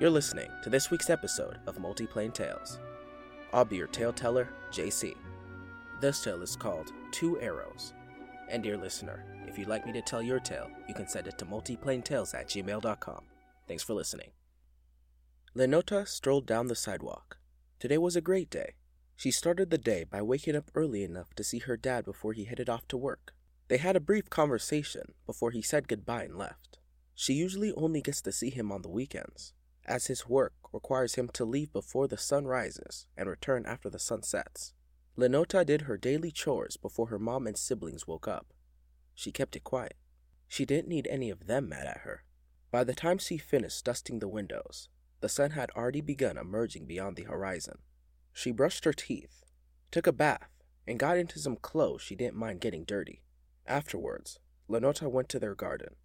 You're listening to this week's episode of Multiplane Tales. I'll be your tale teller, JC. This tale is called Two Arrows. And dear listener, if you'd like me to tell your tale, you can send it to multiplanetales at gmail.com. Thanks for listening. Linota strolled down the sidewalk. Today was a great day. She started the day by waking up early enough to see her dad before he headed off to work. They had a brief conversation before he said goodbye and left. She usually only gets to see him on the weekends, as his work requires him to leave before the sun rises and return after the sun sets. Linota did her daily chores before her mom and siblings woke up. She kept it quiet. She didn't need any of them mad at her. By the time she finished dusting the windows, the sun had already begun emerging beyond the horizon. She brushed her teeth, took a bath, and got into some clothes she didn't mind getting dirty. Afterwards, Linota went to their garden.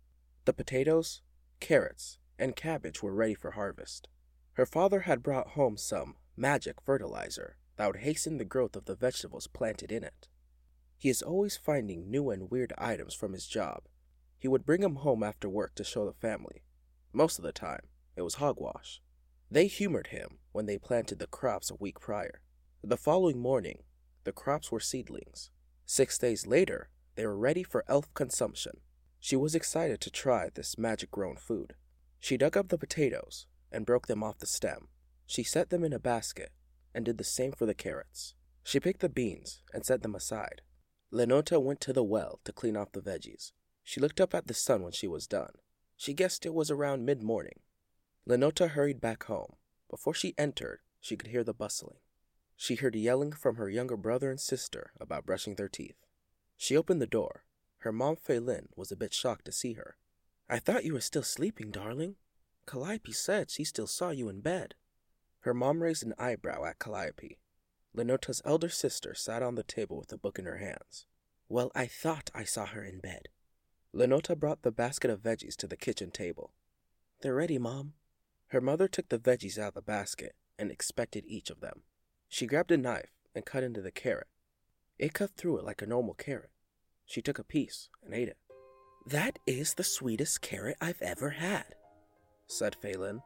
The potatoes, carrots, and cabbage were ready for harvest. Her father had brought home some magic fertilizer that would hasten the growth of the vegetables planted in it. He is always finding new and weird items from his job. He would bring them home after work to show the family. Most of the time, it was hogwash. They humored him when they planted the crops a week prior. The following morning, the crops were seedlings. Six days later, they were ready for elf consumption. She was excited to try this magic grown food. She dug up the potatoes and broke them off the stem. She set them in a basket and did the same for the carrots. She picked the beans and set them aside. Linota went to the well to clean off the veggies. She looked up at the sun when she was done. She guessed it was around mid morning. Linota hurried back home. Before she entered, she could hear the bustling. She heard yelling from her younger brother and sister about brushing their teeth. She opened the door. Her mom, Feilin, was a bit shocked to see her. I thought you were still sleeping, darling. Calliope said she still saw you in bed. Her mom raised an eyebrow at Calliope. Linota's elder sister sat on the table with a book in her hands. Well, I thought I saw her in bed. Linota brought the basket of veggies to the kitchen table. They're ready, Mom. Her mother took the veggies out of the basket and inspected each of them. She grabbed a knife and cut into the carrot. It cut through it like a normal carrot. She took a piece and ate it. That is the sweetest carrot I've ever had, said Phelan.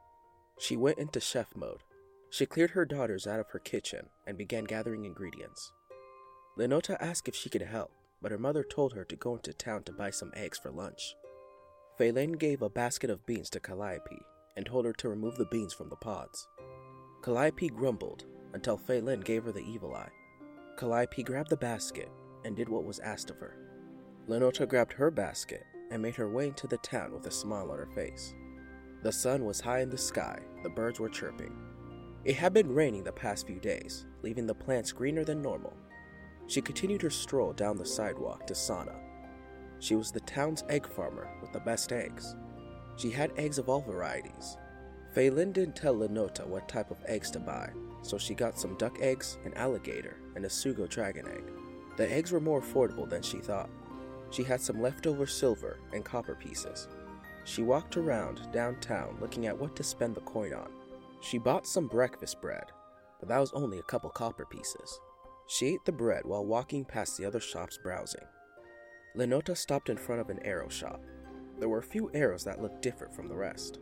She went into chef mode. She cleared her daughters out of her kitchen and began gathering ingredients. Linota asked if she could help, but her mother told her to go into town to buy some eggs for lunch. Phelan gave a basket of beans to Calliope and told her to remove the beans from the pods. Calliope grumbled until Phelan gave her the evil eye. Calliope grabbed the basket and did what was asked of her. Linota grabbed her basket and made her way into the town with a smile on her face. The sun was high in the sky, the birds were chirping. It had been raining the past few days, leaving the plants greener than normal. She continued her stroll down the sidewalk to Sana. She was the town's egg farmer with the best eggs. She had eggs of all varieties. Phelan didn't tell Linota what type of eggs to buy, so she got some duck eggs, an alligator, and a sugo dragon egg. The eggs were more affordable than she thought. She had some leftover silver and copper pieces. She walked around downtown looking at what to spend the coin on. She bought some breakfast bread, but that was only a couple copper pieces. She ate the bread while walking past the other shops browsing. Linota stopped in front of an arrow shop. There were a few arrows that looked different from the rest.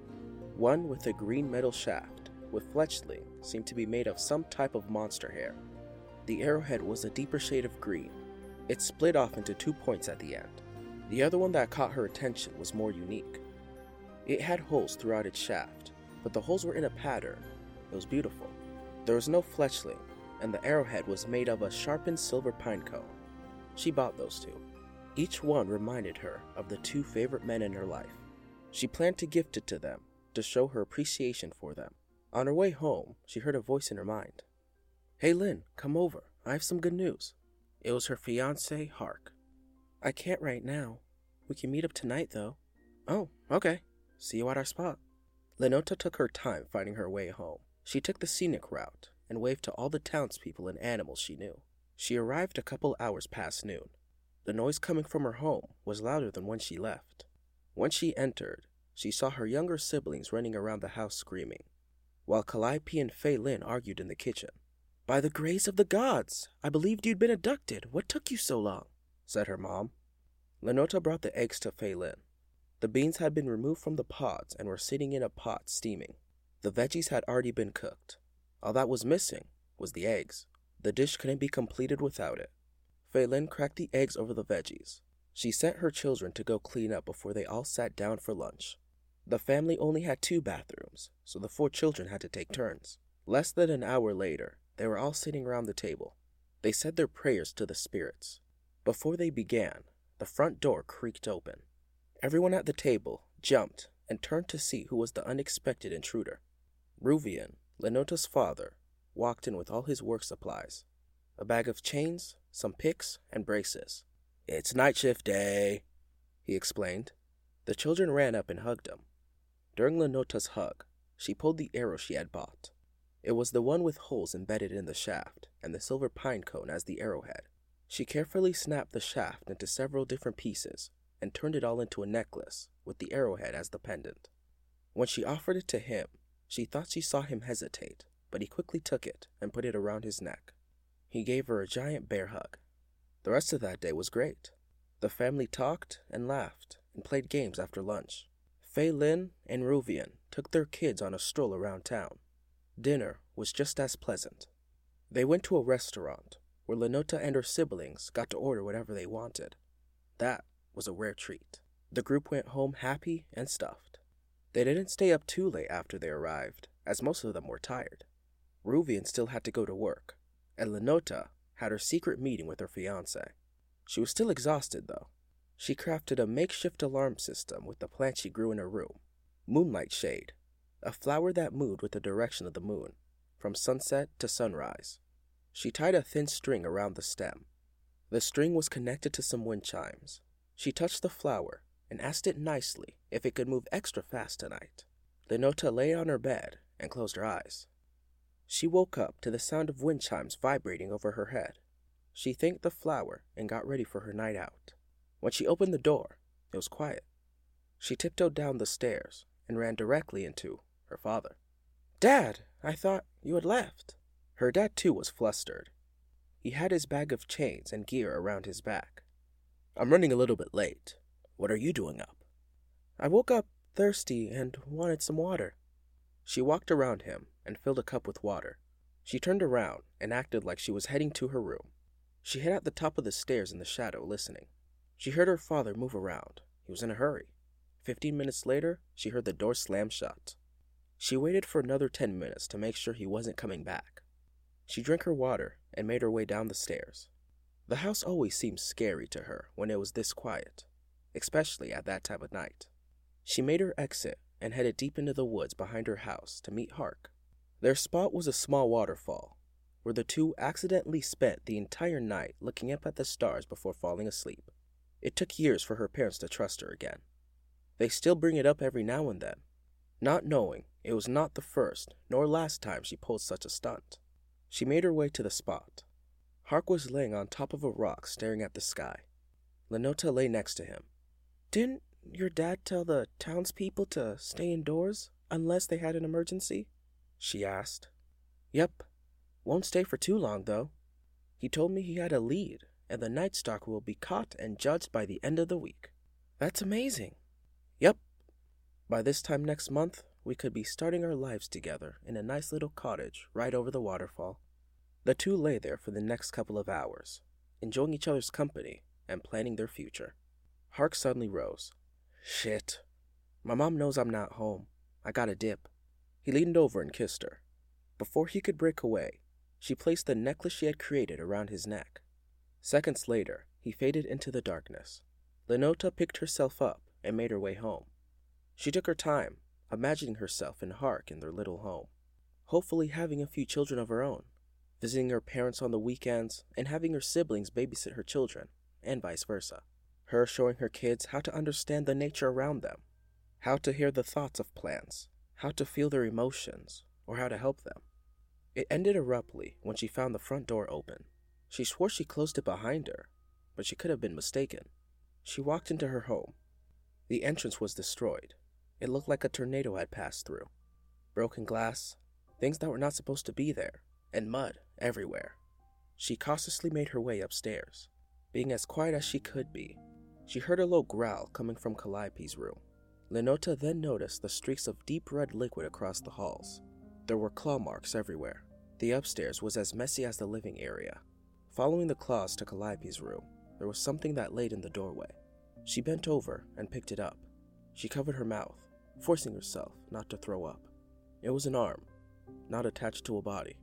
One with a green metal shaft, with fletchling, seemed to be made of some type of monster hair. The arrowhead was a deeper shade of green. It split off into two points at the end. The other one that caught her attention was more unique. It had holes throughout its shaft, but the holes were in a pattern. It was beautiful. There was no fletchling, and the arrowhead was made of a sharpened silver pine cone. She bought those two. Each one reminded her of the two favorite men in her life. She planned to gift it to them to show her appreciation for them. On her way home, she heard a voice in her mind. Hey Lynn, come over. I have some good news. It was her fiance, Hark. I can't right now. We can meet up tonight, though. Oh, okay. See you at our spot. Linota took her time finding her way home. She took the scenic route and waved to all the townspeople and animals she knew. She arrived a couple hours past noon. The noise coming from her home was louder than when she left. When she entered, she saw her younger siblings running around the house screaming, while Calliope and Fei Lin argued in the kitchen. By the grace of the gods, I believed you'd been abducted. What took you so long? said her mom. Linota brought the eggs to Lin. The beans had been removed from the pods and were sitting in a pot steaming. The veggies had already been cooked. All that was missing was the eggs. The dish couldn't be completed without it. Feilin cracked the eggs over the veggies. She sent her children to go clean up before they all sat down for lunch. The family only had two bathrooms, so the four children had to take turns. Less than an hour later, they were all sitting around the table. They said their prayers to the spirits. Before they began, the front door creaked open. Everyone at the table jumped and turned to see who was the unexpected intruder. Ruvian, Linota's father, walked in with all his work supplies a bag of chains, some picks, and braces. It's night shift day, he explained. The children ran up and hugged him. During Linota's hug, she pulled the arrow she had bought. It was the one with holes embedded in the shaft and the silver pine cone as the arrowhead. She carefully snapped the shaft into several different pieces and turned it all into a necklace with the arrowhead as the pendant. When she offered it to him, she thought she saw him hesitate, but he quickly took it and put it around his neck. He gave her a giant bear hug. The rest of that day was great. The family talked and laughed and played games after lunch. Fei Lin and Ruvian took their kids on a stroll around town. Dinner was just as pleasant. They went to a restaurant where Linota and her siblings got to order whatever they wanted. That was a rare treat. The group went home happy and stuffed. They didn't stay up too late after they arrived, as most of them were tired. Ruvian still had to go to work, and Linota had her secret meeting with her fiance. She was still exhausted, though. She crafted a makeshift alarm system with the plant she grew in her room Moonlight Shade, a flower that moved with the direction of the moon, from sunset to sunrise. She tied a thin string around the stem. The string was connected to some wind chimes. She touched the flower and asked it nicely if it could move extra fast tonight. Linota lay on her bed and closed her eyes. She woke up to the sound of wind chimes vibrating over her head. She thanked the flower and got ready for her night out. When she opened the door, it was quiet. She tiptoed down the stairs and ran directly into her father. Dad, I thought you had left. Her dad, too, was flustered. He had his bag of chains and gear around his back. I'm running a little bit late. What are you doing up? I woke up thirsty and wanted some water. She walked around him and filled a cup with water. She turned around and acted like she was heading to her room. She hid at the top of the stairs in the shadow, listening. She heard her father move around. He was in a hurry. Fifteen minutes later, she heard the door slam shut. She waited for another ten minutes to make sure he wasn't coming back. She drank her water and made her way down the stairs. The house always seemed scary to her when it was this quiet, especially at that time of night. She made her exit and headed deep into the woods behind her house to meet Hark. Their spot was a small waterfall, where the two accidentally spent the entire night looking up at the stars before falling asleep. It took years for her parents to trust her again. They still bring it up every now and then, not knowing it was not the first nor last time she pulled such a stunt. She made her way to the spot. Hark was laying on top of a rock staring at the sky. Linota lay next to him. Didn't your dad tell the townspeople to stay indoors unless they had an emergency? She asked. Yep. Won't stay for too long, though. He told me he had a lead, and the Night Stalker will be caught and judged by the end of the week. That's amazing. Yep. By this time next month, we could be starting our lives together in a nice little cottage right over the waterfall. The two lay there for the next couple of hours, enjoying each other's company and planning their future. Hark suddenly rose. Shit. My mom knows I'm not home. I gotta dip. He leaned over and kissed her. Before he could break away, she placed the necklace she had created around his neck. Seconds later, he faded into the darkness. Linota picked herself up and made her way home. She took her time, imagining herself and Hark in their little home, hopefully having a few children of her own, visiting her parents on the weekends, and having her siblings babysit her children, and vice versa. Her showing her kids how to understand the nature around them, how to hear the thoughts of plants, how to feel their emotions, or how to help them. It ended abruptly when she found the front door open. She swore she closed it behind her, but she could have been mistaken. She walked into her home. The entrance was destroyed. It looked like a tornado had passed through. Broken glass, things that were not supposed to be there, and mud everywhere. She cautiously made her way upstairs. Being as quiet as she could be, she heard a low growl coming from Calliope's room. Linota then noticed the streaks of deep red liquid across the halls. There were claw marks everywhere. The upstairs was as messy as the living area. Following the claws to Calliope's room, there was something that laid in the doorway. She bent over and picked it up. She covered her mouth, forcing herself not to throw up. It was an arm, not attached to a body.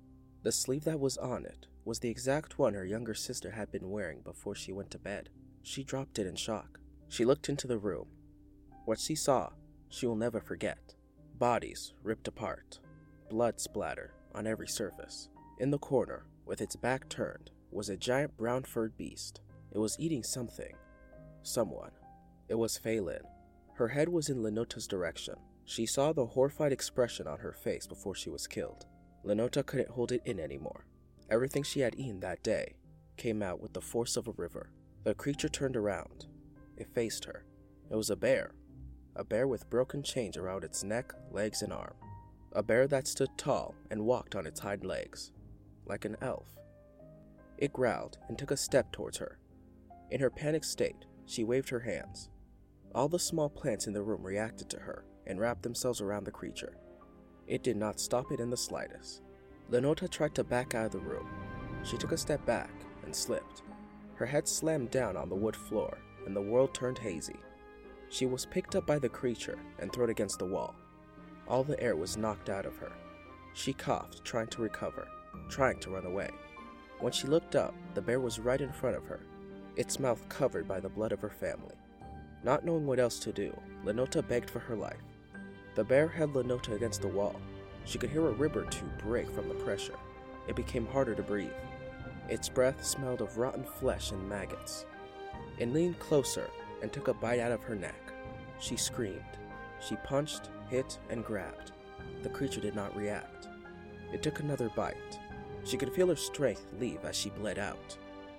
The sleeve that was on it was the exact one her younger sister had been wearing before she went to bed. She dropped it in shock. She looked into the room. What she saw, she will never forget. Bodies ripped apart, blood splatter on every surface. In the corner, with its back turned, was a giant brown furred beast. It was eating something. Someone. It was Phelan. Her head was in Linota's direction. She saw the horrified expression on her face before she was killed. Linota couldn't hold it in anymore. Everything she had eaten that day came out with the force of a river. The creature turned around. It faced her. It was a bear. A bear with broken chains around its neck, legs, and arm. A bear that stood tall and walked on its hind legs, like an elf. It growled and took a step towards her. In her panicked state, she waved her hands. All the small plants in the room reacted to her and wrapped themselves around the creature. It did not stop it in the slightest. Linota tried to back out of the room. She took a step back and slipped. Her head slammed down on the wood floor, and the world turned hazy. She was picked up by the creature and thrown against the wall. All the air was knocked out of her. She coughed, trying to recover, trying to run away. When she looked up, the bear was right in front of her, its mouth covered by the blood of her family. Not knowing what else to do, Linota begged for her life. The bear held Linota against the wall. She could hear a rib or two break from the pressure. It became harder to breathe. Its breath smelled of rotten flesh and maggots. It leaned closer and took a bite out of her neck. She screamed. She punched, hit, and grabbed. The creature did not react. It took another bite. She could feel her strength leave as she bled out.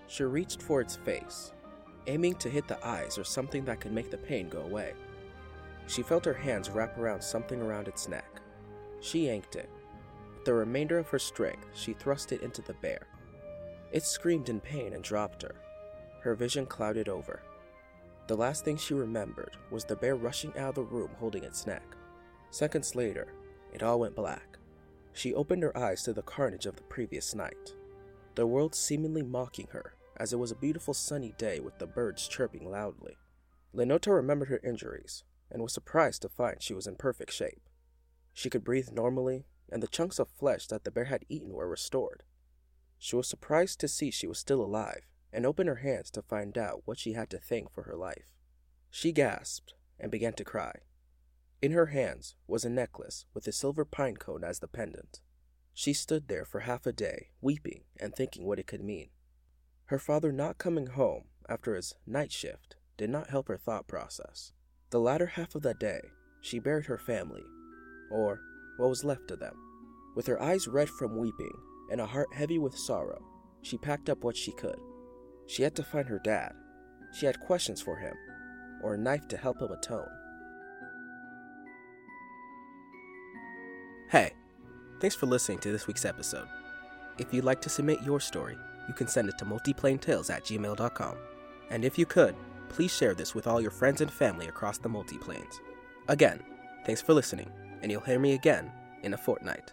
She reached for its face, aiming to hit the eyes or something that could make the pain go away. She felt her hands wrap around something around its neck. She yanked it. With the remainder of her strength, she thrust it into the bear. It screamed in pain and dropped her. Her vision clouded over. The last thing she remembered was the bear rushing out of the room holding its neck. Seconds later, it all went black. She opened her eyes to the carnage of the previous night. The world seemingly mocking her, as it was a beautiful sunny day with the birds chirping loudly. Linota remembered her injuries, and was surprised to find she was in perfect shape. She could breathe normally, and the chunks of flesh that the bear had eaten were restored. She was surprised to see she was still alive, and opened her hands to find out what she had to thank for her life. She gasped and began to cry. In her hands was a necklace with a silver pine cone as the pendant. She stood there for half a day, weeping and thinking what it could mean. Her father not coming home after his night shift did not help her thought process. The latter half of that day, she buried her family, or what was left of them. With her eyes red from weeping and a heart heavy with sorrow, she packed up what she could. She had to find her dad. She had questions for him, or a knife to help him atone. Hey, thanks for listening to this week's episode. If you'd like to submit your story, you can send it to multiplanetales at gmail.com. And if you could, please share this with all your friends and family across the multiplanes. Again, thanks for listening, and you'll hear me again in a fortnight.